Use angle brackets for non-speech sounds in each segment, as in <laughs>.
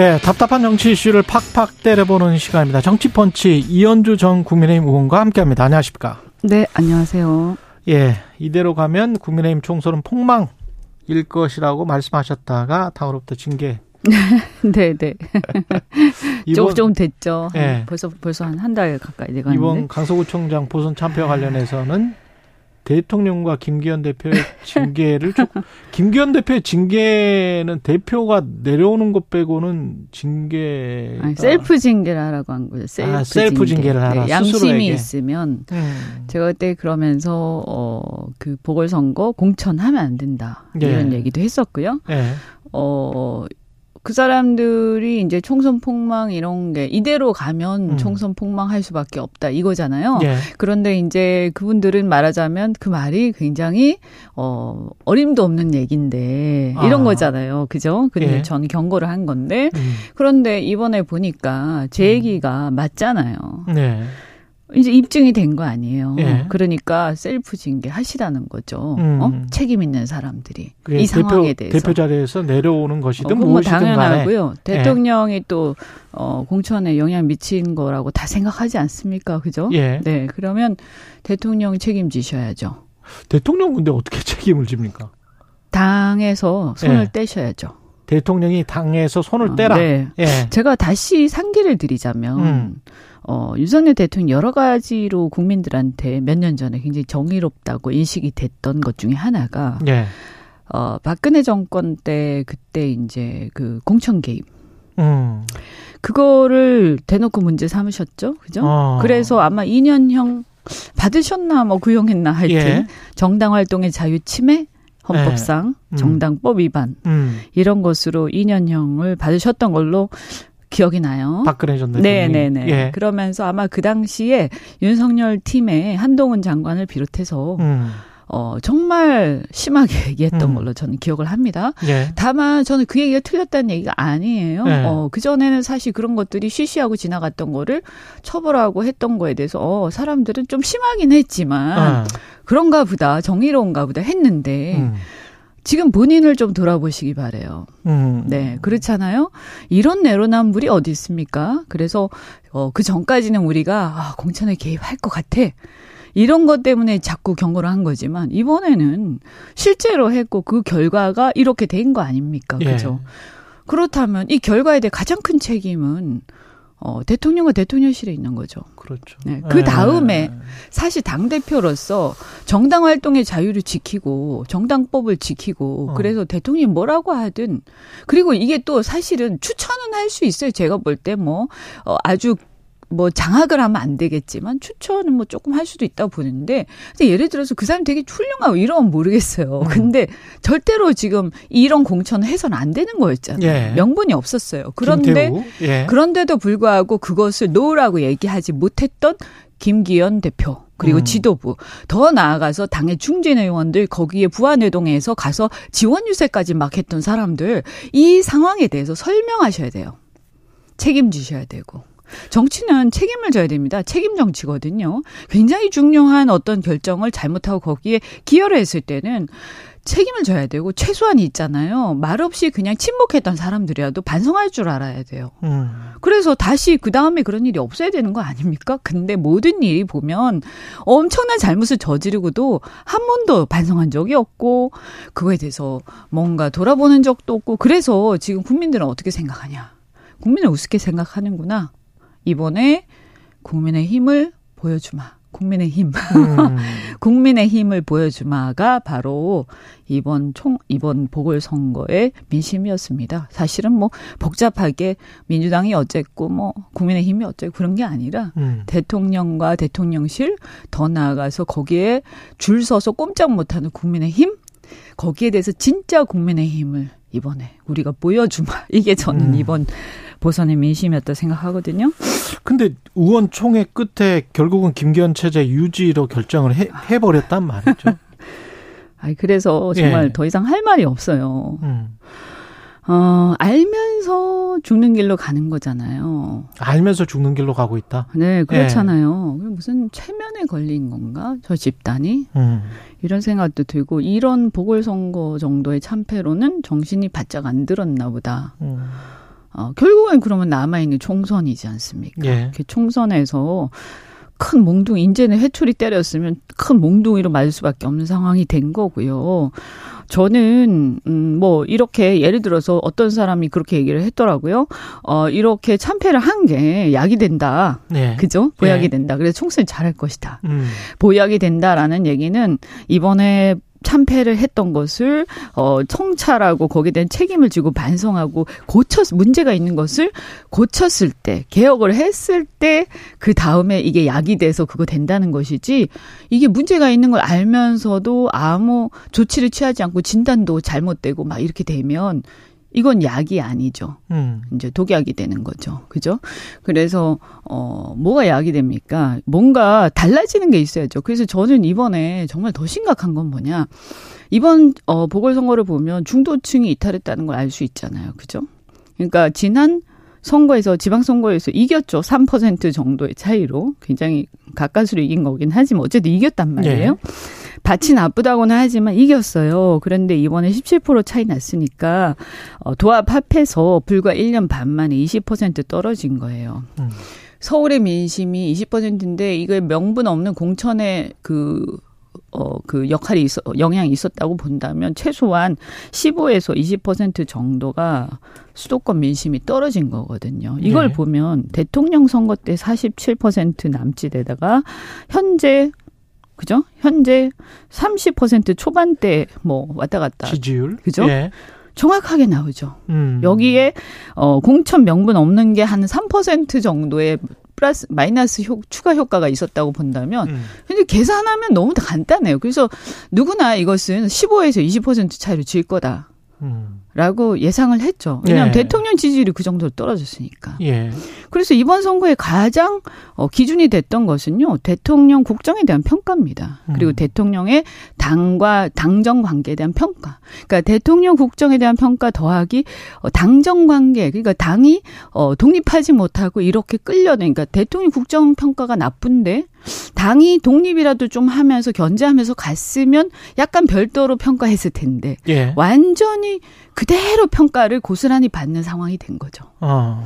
네, 답답한 정치 이슈를 팍팍 때려보는 시간입니다. 정치펀치 이현주 전 국민의힘 의원과 함께합니다. 안녕하십니까? 네, 안녕하세요. 예, 이대로 가면 국민의힘 총선은 폭망일 것이라고 말씀하셨다가 다음으로부터 징계. <laughs> 네, 네. <laughs> 조금 좀 됐죠. 예. 벌써 벌써 한 한 달 가까이 돼가는데. 이번 강서구청장 보선 참패 관련해서는 대통령과 김기현 대표의 <laughs> 징계를 조금 김기현 대표의 징계는 대표가 내려오는 것 빼고는 징계 아니, 셀프 징계를 하라고 한 거죠. 셀프, 아, 셀프 징계. 를 하라. 네, 양심이 스스로에게. 있으면 음. 제가 그때 그러면서 어그 보궐선거 공천하면 안 된다 예. 이런 얘기도 했었고요. 예. 어 그 사람들이 이제 총선 폭망 이런 게 이대로 가면 음. 총선 폭망할 수밖에 없다 이거잖아요. 예. 그런데 이제 그분들은 말하자면 그 말이 굉장히 어 어림도 없는 얘기인데 이런 아. 거잖아요. 그죠? 근데 예. 전 경고를 한 건데 음. 그런데 이번에 보니까 제 음. 얘기가 맞잖아요. 네. 이제 입증이 된 거 아니에요. 예. 그러니까 셀프 징계 하시라는 거죠. 어? 음. 어? 책임 있는 사람들이 이 상황에 대해서 대표 자리에서 내려오는 것이든 어, 무엇이든 당연하고요. 간에. 대통령이 예. 또 어, 공천에 영향 미친 거라고 다 생각하지 않습니까? 그죠? 예. 네. 그러면 대통령이 책임지셔야죠. 대통령 근데 어떻게 <laughs> 책임을 집니까? 당에서 손을 예. 떼셔야죠. 대통령이 당에서 손을 어, 떼라. 네. 예. 제가 다시 상기를 드리자면 음. 어, 윤석열 대통령 여러 가지로 국민들한테 몇 년 전에 굉장히 정의롭다고 인식이 됐던 것 중에 하나가 네. 어, 박근혜 정권 때 그때 이제 그 공천 개입. 음. 그거를 대놓고 문제 삼으셨죠. 그죠? 어. 그래서 아마 2년형 받으셨나 뭐 구형했나 하여튼 예. 정당 활동의 자유 침해 헌법상 예. 음. 정당법 위반 음. 이런 것으로 2년형을 받으셨던 걸로 기억이 나요. 박근혜 전 대통령. 네네네. 예. 그러면서 아마 그 당시에 윤석열 팀의 한동훈 장관을 비롯해서 음. 어, 정말 심하게 <laughs> 얘기했던 음. 걸로 저는 기억을 합니다. 예. 다만 저는 그 얘기가 틀렸다는 얘기가 아니에요. 예. 어, 그전에는 사실 그런 것들이 쉬쉬하고 지나갔던 거를 처벌하고 했던 거에 대해서 어, 사람들은 좀 심하긴 했지만 어. 그런가 보다 정의로운가 보다 했는데 음. 지금 본인을 좀 돌아보시기 바래요. 음. 네, 그렇잖아요. 이런 내로남불이 어디 있습니까? 그래서 어, 그 전까지는 우리가 아, 공천에 개입할 것 같아. 이런 것 때문에 자꾸 경고를 한 거지만 이번에는 실제로 했고 그 결과가 이렇게 된 거 아닙니까? 예. 그죠? 그렇다면 이 결과에 대해 가장 큰 책임은 어, 대통령과 대통령실에 있는 거죠. 그렇죠. 네. 그 다음에 네. 사실 당 대표로서 정당 활동의 자유를 지키고 정당법을 지키고 어. 그래서 대통령이 뭐라고 하든 그리고 이게 또 사실은 추천은 할 수 있어요. 제가 볼 때 뭐 어, 아주 뭐 장악을 하면 안 되겠지만 추천은 뭐 조금 할 수도 있다고 보는데 근데 예를 들어서 그 사람 되게 훌륭하고 이러면 모르겠어요. 음. 근데 절대로 지금 이런 공천을 해서는 안 되는 거였잖아요. 예. 명분이 없었어요. 그런데 예. 그런데도 불구하고 그것을 놓으라고 얘기하지 못했던 김기현 대표 그리고 음. 지도부 더 나아가서 당의 중진 의원들 거기에 부안회동에서 가서 지원 유세까지 막 했던 사람들 이 상황에 대해서 설명하셔야 돼요. 책임지셔야 되고 정치는 책임을 져야 됩니다. 책임 정치거든요. 굉장히 중요한 어떤 결정을 잘못하고 거기에 기여를 했을 때는 책임을 져야 되고 최소한이 있잖아요. 말없이 그냥 침묵했던 사람들이라도 반성할 줄 알아야 돼요. 음. 그래서 다시 그 다음에 그런 일이 없어야 되는 거 아닙니까? 근데 모든 일이 보면 엄청난 잘못을 저지르고도 한 번도 반성한 적이 없고 그거에 대해서 뭔가 돌아보는 적도 없고 그래서 지금 국민들은 어떻게 생각하냐? 국민을 우습게 생각하는구나. 이번에 국민의 힘을 보여주마. 국민의 힘. 음. <laughs> 국민의 힘을 보여주마가 바로 이번 총, 이번 보궐선거의 민심이었습니다. 사실은 뭐 복잡하게 민주당이 어쨌고 뭐 국민의 힘이 어쨌고 그런 게 아니라 음. 대통령과 대통령실 더 나아가서 거기에 줄 서서 꼼짝 못하는 국민의 힘 거기에 대해서 진짜 국민의 힘을 이번에 우리가 보여주마. <laughs> 이게 저는 음. 이번 보선의 민심이었다 생각하거든요. 근데 의원총회 끝에 결국은 김기현 체제 유지로 결정을 해, 해버렸단 말이죠. <laughs> 아니, 그래서 정말 예. 더 이상 할 말이 없어요. 음. 어, 알면서 죽는 길로 가는 거잖아요. 알면서 죽는 길로 가고 있다? 네, 그렇잖아요. 예. 무슨 최면에 걸린 건가? 저 집단이? 음. 이런 생각도 들고, 이런 보궐선거 정도의 참패로는 정신이 바짝 안 들었나 보다. 음. 어, 결국엔 그러면 남아있는 총선이지 않습니까? 예. 그 총선에서 큰 몽둥이, 이제는 회초리 때렸으면 큰 몽둥이로 맞을 수밖에 없는 상황이 된 거고요. 저는 음 뭐 이렇게 예를 들어서 어떤 사람이 그렇게 얘기를 했더라고요. 어 이렇게 참패를 한 게 약이 된다. 네. 그죠? 보약이 네. 된다. 그래서 총선이 잘할 것이다. 음. 보약이 된다라는 얘기는 이번에 참패를 했던 것을 어 청찰하고 거기에 대한 책임을 지고 반성하고 고쳤 문제가 있는 것을 고쳤을 때 개혁을 했을 때 그 다음에 이게 약이 돼서 그거 된다는 것이지 이게 문제가 있는 걸 알면서도 아무 조치를 취하지 않고 진단도 잘못되고 막 이렇게 되면 이건 약이 아니죠. 음. 이제 독약이 되는 거죠. 그죠? 그래서, 어, 뭐가 약이 됩니까? 뭔가 달라지는 게 있어야죠. 그래서 저는 이번에 정말 더 심각한 건 뭐냐. 이번, 어, 보궐선거를 보면 중도층이 이탈했다는 걸 알 수 있잖아요. 그죠? 그러니까 지난 선거에서 지방선거에서 이겼죠. 3% 정도의 차이로. 굉장히 가까스로 이긴 거긴 하지만 어쨌든 이겼단 말이에요. 네. 밭이 나쁘다고는 하지만 이겼어요. 그런데 이번에 17% 차이 났으니까 어, 도합 합해서 불과 1년 반 만에 20% 떨어진 거예요. 음. 서울의 민심이 20%인데 이거 명분 없는 공천의 그 어, 그 역할이 있어, 영향이 있었다고 본다면 최소한 15에서 20% 정도가 수도권 민심이 떨어진 거거든요. 이걸 네. 보면 대통령 선거 때 47% 남짓에다가 현재 그죠? 현재 30% 초반대 뭐 왔다 갔다. 지지율. 그죠? 예. 정확하게 나오죠. 음. 여기에 어 공천 명분 없는 게 한 3% 정도의 플러스 마이너스 효, 추가 효과가 있었다고 본다면 음. 근데 계산하면 너무 간단해요. 그래서 누구나 이것은 15에서 20% 차이로 질 거다. 음. 라고 예상을 했죠. 왜냐하면 예. 대통령 지지율이 그 정도로 떨어졌으니까. 예. 그래서 이번 선거에 가장 어, 기준이 됐던 것은요, 대통령 국정에 대한 평가입니다. 그리고 음. 대통령의 당과 당정 관계에 대한 평가. 그러니까 대통령 국정에 대한 평가 더하기 어, 당정 관계, 그러니까 당이 어, 독립하지 못하고 이렇게 끌려내. 그러니까 대통령 국정 평가가 나쁜데 당이 독립이라도 좀 하면서 견제하면서 갔으면 약간 별도로 평가했을 텐데 예. 완전히 그 대로 평가를 고스란히 받는 상황이 된 거죠. 아.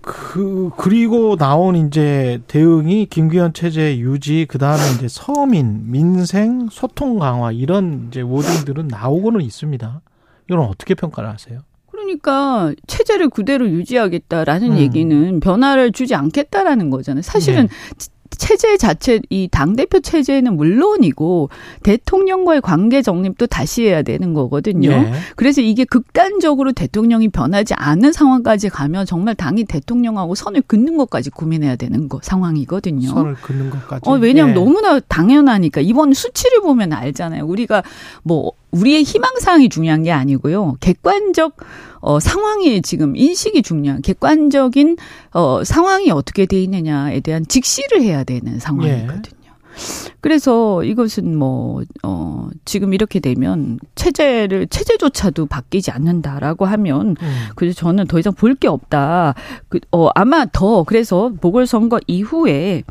그 그리고 나온 이제 대응이 김기현 체제 유지 그다음에 이제 서민 민생 소통 강화 이런 이제 워딩들은 나오고는 있습니다. 이건 어떻게 평가를 하세요? 그러니까 체제를 그대로 유지하겠다라는 음. 얘기는 변화를 주지 않겠다라는 거잖아요. 사실은 네. 체제 자체 이 당 대표 체제는 물론이고 대통령과의 관계 정립도 다시 해야 되는 거거든요. 예. 그래서 이게 극단적으로 대통령이 변하지 않은 상황까지 가면 정말 당이 대통령하고 선을 긋는 것까지 고민해야 되는 거 상황이거든요. 선을 긋는 것까지. 어, 왜냐하면 예. 너무나 당연하니까 이번 수치를 보면 알잖아요. 우리가 뭐 우리의 희망사항이 중요한 게 아니고요. 객관적 어, 상황이 지금 인식이 중요한 객관적인 어, 상황이 어떻게 돼 있느냐에 대한 직시를 해야 되는 상황이거든요. 예. 그래서 이것은 뭐, 어, 지금 이렇게 되면 체제를, 체제조차도 바뀌지 않는다라고 하면, 음. 그래서 저는 더 이상 볼 게 없다. 그, 어, 아마 더, 그래서 보궐선거 이후에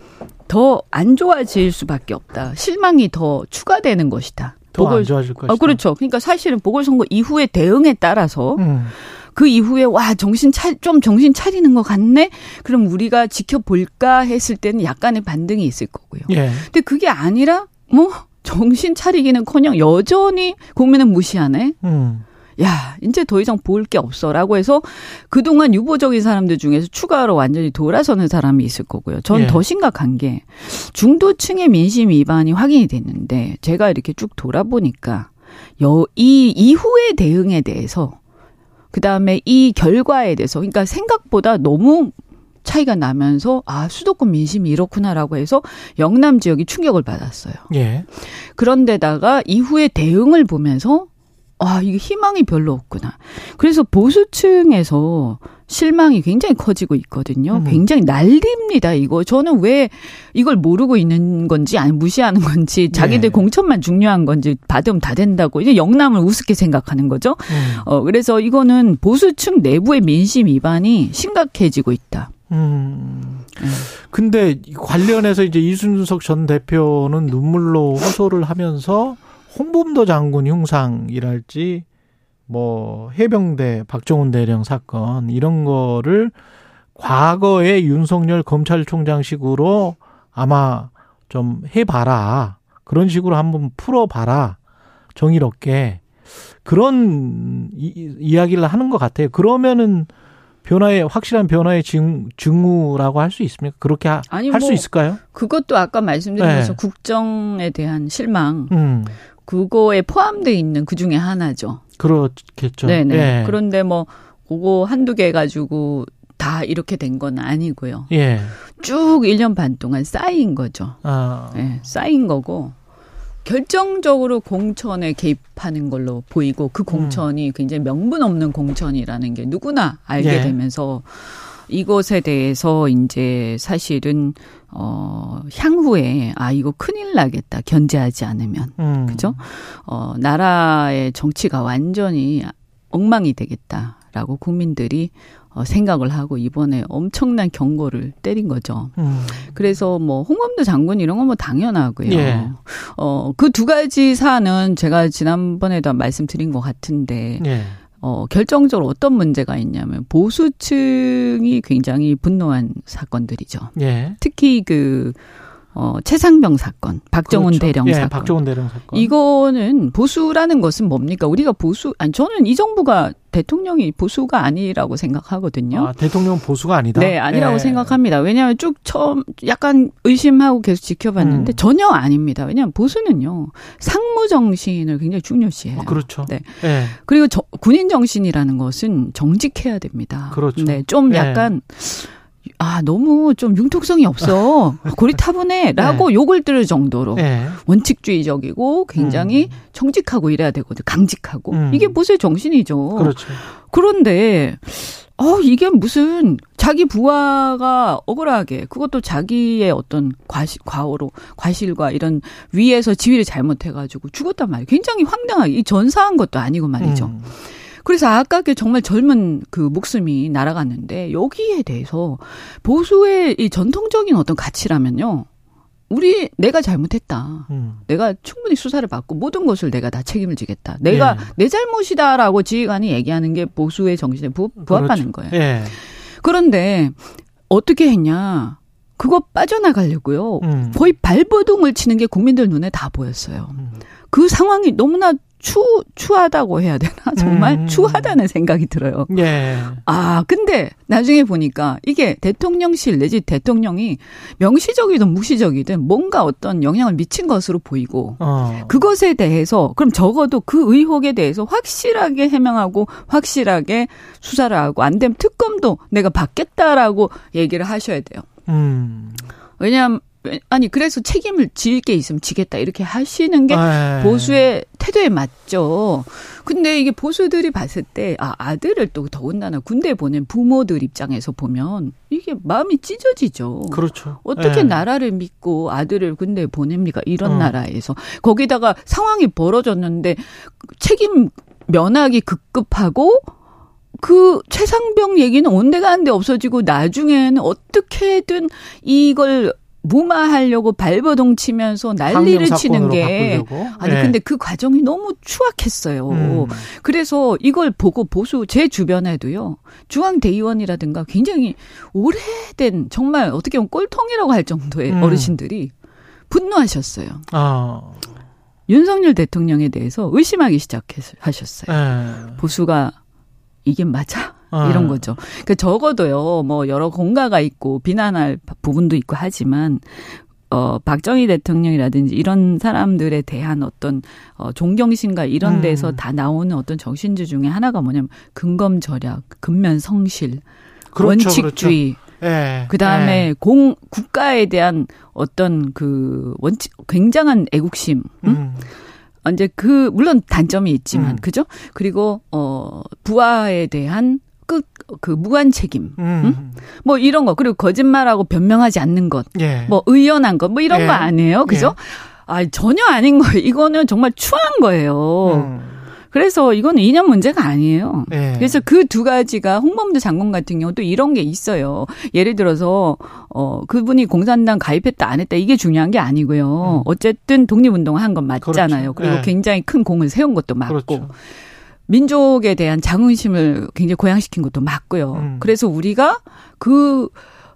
더 안 좋아질 수밖에 없다. 실망이 더 추가되는 것이다. 더안 좋아질 것이다. 어, 그렇죠. 그러니까 사실은 보궐선거 이후의 대응에 따라서 음. 그 이후에 와 정신 차 좀 정신 차리는 것 같네. 그럼 우리가 지켜볼까 했을 때는 약간의 반등이 있을 거고요. 예. 근데 그게 아니라 뭐 정신 차리기는커녕 여전히 국민은 무시하네. 음. 야, 이제 더 이상 볼 게 없어라고 해서 그동안 유보적인 사람들 중에서 추가로 완전히 돌아서는 사람이 있을 거고요. 전더 예. 심각한 게 중도층의 민심 위반이 확인이 됐는데 제가 이렇게 쭉 돌아보니까 여, 이 이후의 대응에 대해서 그 다음에 이 결과에 대해서 그러니까 생각보다 너무 차이가 나면서 아 수도권 민심이 이렇구나라고 해서 영남 지역이 충격을 받았어요. 예. 그런데다가 이후에 대응을 보면서 아, 이게 희망이 별로 없구나. 그래서 보수층에서 실망이 굉장히 커지고 있거든요. 음. 굉장히 난립니다, 이거. 저는 왜 이걸 모르고 있는 건지, 아니, 무시하는 건지, 자기들 네. 공천만 중요한 건지, 받으면 다 된다고, 이제 영남을 우습게 생각하는 거죠. 음. 어, 그래서 이거는 보수층 내부의 민심 위반이 심각해지고 있다. 음. 네. 근데 관련해서 이제 이순석 전 대표는 눈물로 호소를 하면서 홍범도 장군 흉상이랄지 뭐 해병대 박정훈 대령 사건 이런 거를 과거에 윤석열 검찰총장식으로 아마 좀 해봐라 그런 식으로 한번 풀어봐라 정의롭게 그런 이, 이야기를 하는 것 같아요. 그러면은 변화의 확실한 변화의 증, 증후라고 할 수 있습니까? 그렇게 할수 뭐 있을까요? 그것도 아까 말씀드린 네. 것처럼 국정에 대한 실망, 음. 그거에 포함되어 있는 그 중에 하나죠. 그렇겠죠. 네네. 예. 그런데 뭐 그거 한두 개 가지고 다 이렇게 된 건 아니고요. 예. 쭉 1년 반 동안 쌓인 거죠. 아. 예, 쌓인 거고 결정적으로 공천에 개입하는 걸로 보이고 그 공천이 음. 굉장히 명분 없는 공천이라는 게 누구나 알게 예. 되면서 이것에 대해서 이제 사실은 어 향후에 아 이거 큰일 나겠다 견제하지 않으면 음. 그죠? 어 나라의 정치가 완전히 엉망이 되겠다라고 국민들이 어, 생각을 하고 이번에 엄청난 경고를 때린 거죠. 음. 그래서 뭐 홍범도 장군 이런 건 뭐 당연하고요. 예. 어그 두 가지 사안은 제가 지난번에도 말씀드린 것 같은데 예. 어, 결정적으로 어떤 문제가 있냐면 보수층이 굉장히 분노한 사건들이죠. 예. 특히 그 어, 최상병 사건, 박정훈 그렇죠. 대령 예, 사건. 박정훈 대령 사건. 이거는 보수라는 것은 뭡니까? 우리가 보수, 아니, 저는 이 정부가 대통령이 보수가 아니라고 생각하거든요. 아, 대통령 보수가 아니다? 네, 아니라고 예. 생각합니다. 왜냐하면 쭉 처음 약간 의심하고 계속 지켜봤는데 음. 전혀 아닙니다. 왜냐하면 보수는요, 상무 정신을 굉장히 중요시해요. 아, 그렇죠. 네. 예. 그리고 저, 군인 정신이라는 것은 정직해야 됩니다. 그렇죠. 네, 좀 예. 약간 아, 너무 좀 융통성이 없어. <laughs> 고리 타분해. 라고 네. 욕을 들을 정도로 네. 원칙주의적이고 굉장히 음. 정직하고 이래야 되거든. 강직하고. 음. 이게 무슨 정신이죠. 그렇죠. 그런데, 어, 이게 무슨 자기 부하가 억울하게 그것도 자기의 어떤 과실, 과오로 과실과 이런 위에서 지위를 잘못해가지고 죽었단 말이에요. 굉장히 황당하게 이 전사한 것도 아니고 말이죠. 음. 그래서 아깝게 정말 젊은 그 목숨이 날아갔는데 여기에 대해서 보수의 이 전통적인 어떤 가치라면요. 우리 내가 잘못했다. 음. 내가 충분히 수사를 받고 모든 것을 내가 다 책임을 지겠다. 내가 예. 내 잘못이다라고 지휘관이 얘기하는 게 보수의 정신에 부, 부합하는 그렇죠. 거예요. 예. 그런데 어떻게 했냐? 그거 빠져나가려고요. 음. 거의 발버둥을 치는 게 국민들 눈에 다 보였어요. 음. 그 상황이 너무나 추, 추하다고 해야 되나? <laughs> 정말 음. 추하다는 생각이 들어요. 예. 아, 근데 나중에 보니까 이게 대통령실 내지 대통령이 명시적이든 무시적이든 뭔가 어떤 영향을 미친 것으로 보이고 어. 그것에 대해서 그럼 적어도 그 의혹에 대해서 확실하게 해명하고 확실하게 수사를 하고 안 되면 특검도 내가 받겠다라고 얘기를 하셔야 돼요. 음. 왜냐하면 아니 그래서 책임을 질 게 있으면 지겠다 이렇게 하시는 게 에이. 보수의 태도에 맞죠. 근데 이게 보수들이 봤을 때 아 아들을 또 더군다나 군대 보낸 부모들 입장에서 보면 이게 마음이 찢어지죠. 그렇죠. 어떻게 에이. 나라를 믿고 아들을 군대에 보냅니까? 이런 어. 나라에서 거기다가 상황이 벌어졌는데 책임 면하기 급급하고 그 최상병 얘기는 온데간데 없어지고 나중에는 어떻게든 이걸 무마하려고 발버둥 치면서 난리를 치는 게 바꾸려고. 아니 네. 근데 그 과정이 너무 추악했어요. 음. 그래서 이걸 보고 보수 제 주변에도요 중앙 대의원이라든가 굉장히 오래된 정말 어떻게 보면 꼴통이라고 할 정도의 음. 어르신들이 분노하셨어요. 아. 윤석열 대통령에 대해서 의심하기 시작하셨어요. 에. 보수가 이게 맞아? 아. 이런 거죠. 그 적어도요, 뭐 여러 공가가 있고 비난할 부분도 있고 하지만 어, 박정희 대통령이라든지 이런 사람들에 대한 어떤 어, 존경심과 이런 음. 데서 다 나오는 어떤 정신주 중에 하나가 뭐냐면 근검 절약, 근면 성실, 그렇죠, 원칙주의, 그렇죠. 예, 그다음에 예. 공 국가에 대한 어떤 그 원칙 굉장한 애국심. 음? 음. 이제 그 물론 단점이 있지만 음. 그죠? 그리고 어 부하에 대한 끝 그 무관 책임, 음. 응? 뭐 이런 거 그리고 거짓말하고 변명하지 않는 것, 예. 뭐 의연한 것, 뭐 이런 예. 거 아니에요, 그죠? 아 전혀 아닌 거예요. 이거는 정말 추한 거예요. 음. 그래서 이거는 이념 문제가 아니에요. 예. 그래서 그 두 가지가 홍범도 장관 같은 경우 또 이런 게 있어요. 예를 들어서 어 그분이 공산당 가입했다 안 했다 이게 중요한 게 아니고요. 음. 어쨌든 독립운동을 한 건 맞잖아요. 그렇죠. 그리고 예. 굉장히 큰 공을 세운 것도 맞고 그렇죠. 민족에 대한 자긍심을 굉장히 고양시킨 것도 맞고요. 음. 그래서 우리가 그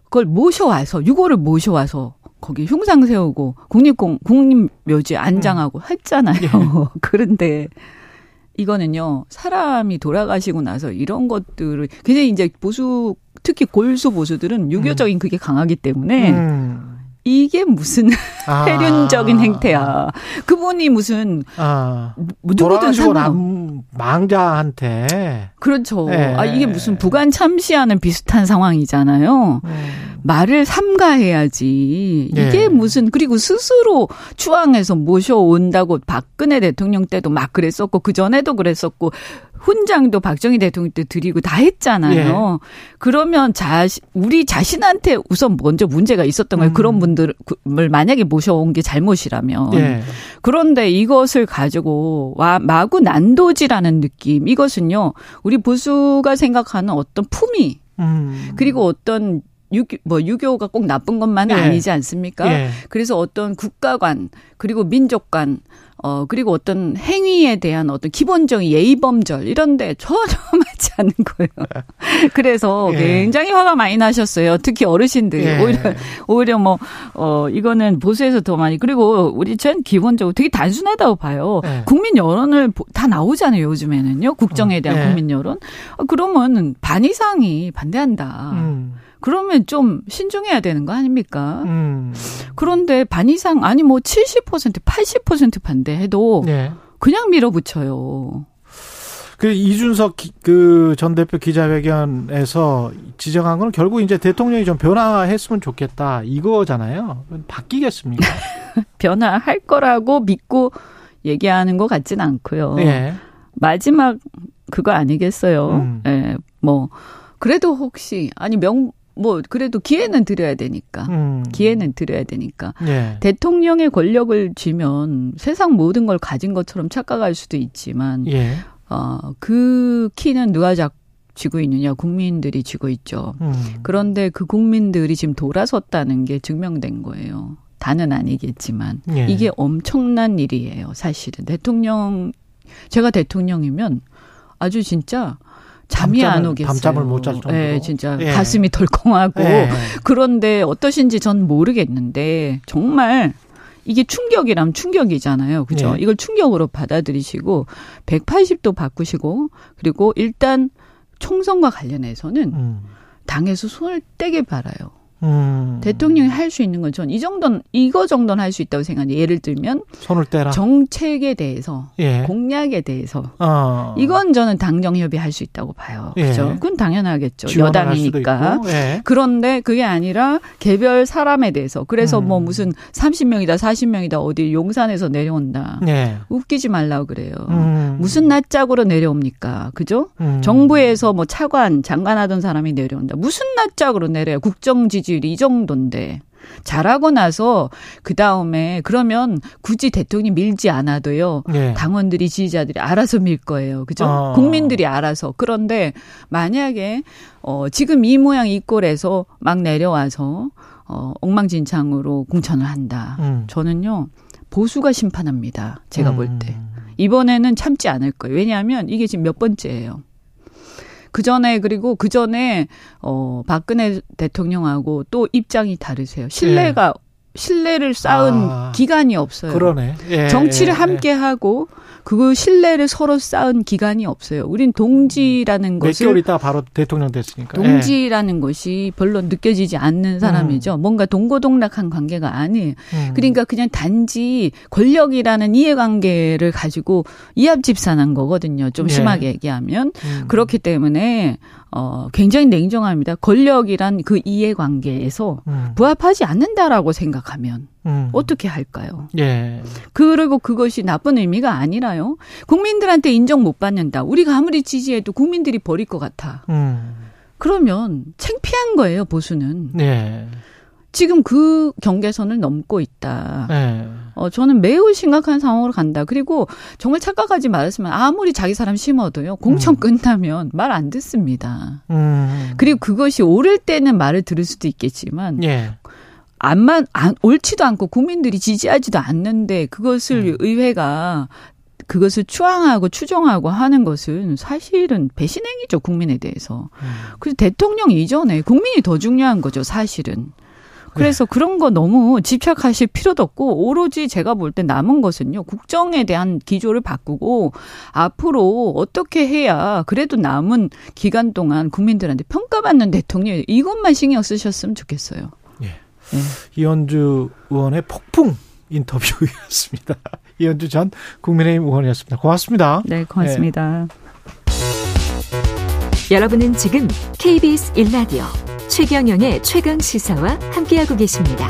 그걸 모셔와서 유고를 모셔와서 거기 흉상 세우고 국립공 국립묘지 안장하고 했잖아요. 예. <laughs> 그런데 이거는요 사람이 돌아가시고 나서 이런 것들을 굉장히 이제 보수 특히 골수 보수들은 유교적인 그게 강하기 때문에 음. 이게 무슨 아. <laughs> 폐륜적인 행태야. 그분이 무슨 아. 누구든 상관 남 망자한테 그렇죠. 예. 아 이게 무슨 부관 참시하는 비슷한 상황이잖아요. 음. 말을 삼가해야지. 예. 이게 무슨 그리고 스스로 추앙해서 모셔온다고 박근혜 대통령 때도 막 그랬었고 그 전에도 그랬었고 훈장도 박정희 대통령 때 드리고 다 했잖아요. 예. 그러면 자시 우리 자신한테 우선 먼저 문제가 있었던 거예요. 음. 그런 분 들을 만약에 모셔온 게 잘못이라면. 예. 그런데 이것을 가지고 와 마구 난도질하는 느낌. 이것은요. 우리 보수가 생각하는 어떤 품위 음. 그리고 어떤 유교, 뭐 유교가 꼭 나쁜 것만은 예. 아니지 않습니까? 예. 그래서 어떤 국가관 그리고 민족관 어 그리고 어떤 행위에 대한 어떤 기본적인 예의범절 이런데 전혀 맞지 않는 거예요. <laughs> 그래서 예. 굉장히 화가 많이 나셨어요. 특히 어르신들 예. 오히려 오히려 뭐 어 이거는 보수에서 더 많이 그리고 우리 전 기본적으로 되게 단순하다고 봐요. 예. 국민 여론을 보- 다 나오잖아요 요즘에는요 국정에 대한 예. 국민 여론. 어, 그러면 반 이상이 반대한다. 음. 그러면 좀 신중해야 되는 거 아닙니까? 음. 그런데 반 이상 아니 뭐 70% 80% 반대해도 예. 그냥 밀어붙여요. 그 이준석 그 전 대표 기자회견에서 지적한 건 결국 이제 대통령이 좀 변화했으면 좋겠다 이거잖아요. 바뀌겠습니까? <laughs> 변화할 거라고 믿고 얘기하는 것 같진 않고요. 예. 마지막 그거 아니겠어요. 음. 예. 뭐 그래도 혹시 아니 명 뭐 그래도 기회는 드려야 되니까. 음. 기회는 드려야 되니까. 예. 대통령의 권력을 쥐면 세상 모든 걸 가진 것처럼 착각할 수도 있지만 예. 어, 그 키는 누가 잡 쥐고 있느냐? 국민들이 쥐고 있죠. 음. 그런데 그 국민들이 지금 돌아섰다는 게 증명된 거예요. 다는 아니겠지만 예. 이게 엄청난 일이에요. 사실은 대통령 제가 대통령이면 아주 진짜 잠이 안 오겠어요. 밤잠을 못 잘 정도로. 예, 진짜 예. 가슴이 덜컹하고 예. 그런데 어떠신지 전 모르겠는데 정말 이게 충격이라면 충격이잖아요. 그죠? 예. 이걸 충격으로 받아들이시고 180도 바꾸시고 그리고 일단 총선과 관련해서는 음. 당에서 손을 떼게 바라요. 음. 대통령이 할 수 있는 건 전 이 정도는 이거 정도는 할 수 있다고 생각해요. 예를 들면 손을 떼라. 정책에 대해서 예. 공약에 대해서 어. 이건 저는 당정 협의할 수 있다고 봐요. 예. 그죠? 그건 당연하겠죠. 여당이니까. 예. 그런데 그게 아니라 개별 사람에 대해서 그래서 음. 뭐 무슨 30명이다 40명이다 어디 용산에서 내려온다. 예. 웃기지 말라고 그래요. 음. 무슨 낯짝으로 내려옵니까? 그죠? 음. 정부에서 뭐 차관, 장관 하던 사람이 내려온다. 무슨 낯짝으로 내려요? 국정 지지 율이 이 정도인데. 잘하고 나서 그 다음에 그러면 굳이 대통령이 밀지 않아도요. 예. 당원들이 지지자들이 알아서 밀 거예요. 그죠? 어. 국민들이 알아서. 그런데 만약에 어 지금 이 모양 이 꼴에서 막 내려와서 어 엉망진창으로 공천을 한다. 음. 저는요. 보수가 심판합니다. 제가 볼 때. 음. 이번에는 참지 않을 거예요. 왜냐하면 이게 지금 몇 번째예요. 그 전에 그리고 그 전에 어 박근혜 대통령하고 또 입장이 다르세요. 신뢰가 신뢰를 쌓은 예. 아. 기간이 없어요. 그러네. 예. 정치를 예. 함께 하고 그 신뢰를 서로 쌓은 기간이 없어요. 우린 동지라는 몇 것을 개월 있다 바로 대통령 됐으니까. 예. 동지라는 것이 별로 느껴지지 않는 사람이죠. 뭔가 동고동락한 관계가 아니에요. 음. 그러니까 그냥 단지 권력이라는 이해관계를 가지고 이합 집산한 거거든요. 좀 네. 심하게 얘기하면 음. 그렇기 때문에 어 굉장히 냉정합니다. 권력이란 그 이해관계에서 음. 부합하지 않는다라고 생각하면 음. 어떻게 할까요? 예. 그리고 그것이 나쁜 의미가 아니라요. 국민들한테 인정 못 받는다. 우리가 아무리 지지해도 국민들이 버릴 것 같아. 음. 그러면 창피한 거예요, 보수는. 네. 지금 그 경계선을 넘고 있다. 네. 어, 저는 매우 심각한 상황으로 간다. 그리고 정말 착각하지 말았으면 아무리 자기 사람 심어도요, 공천 음. 끝나면 말 안 듣습니다. 음. 그리고 그것이 옳을 때는 말을 들을 수도 있겠지만, 예. 안만, 안, 옳지도 않고 국민들이 지지하지도 않는데 그것을 음. 의회가 그것을 추앙하고 추종하고 하는 것은 사실은 배신행위죠, 국민에 대해서. 음. 그래서 대통령 이전에 국민이 더 중요한 거죠, 사실은. 그래서 그런 거 너무 집착하실 필요도 없고 오로지 제가 볼 때 남은 것은요 국정에 대한 기조를 바꾸고 앞으로 어떻게 해야 그래도 남은 기간 동안 국민들한테 평가받는 대통령 이것만 신경 쓰셨으면 좋겠어요. 예. 네. 이현주 의원의 폭풍 인터뷰였습니다. <laughs> 이현주 전 국민의힘 의원이었습니다. 고맙습니다. 네, 고맙습니다. 여러분은 지금 KBS 1라디오 최경영의 최강 시사와 함께하고 계십니다.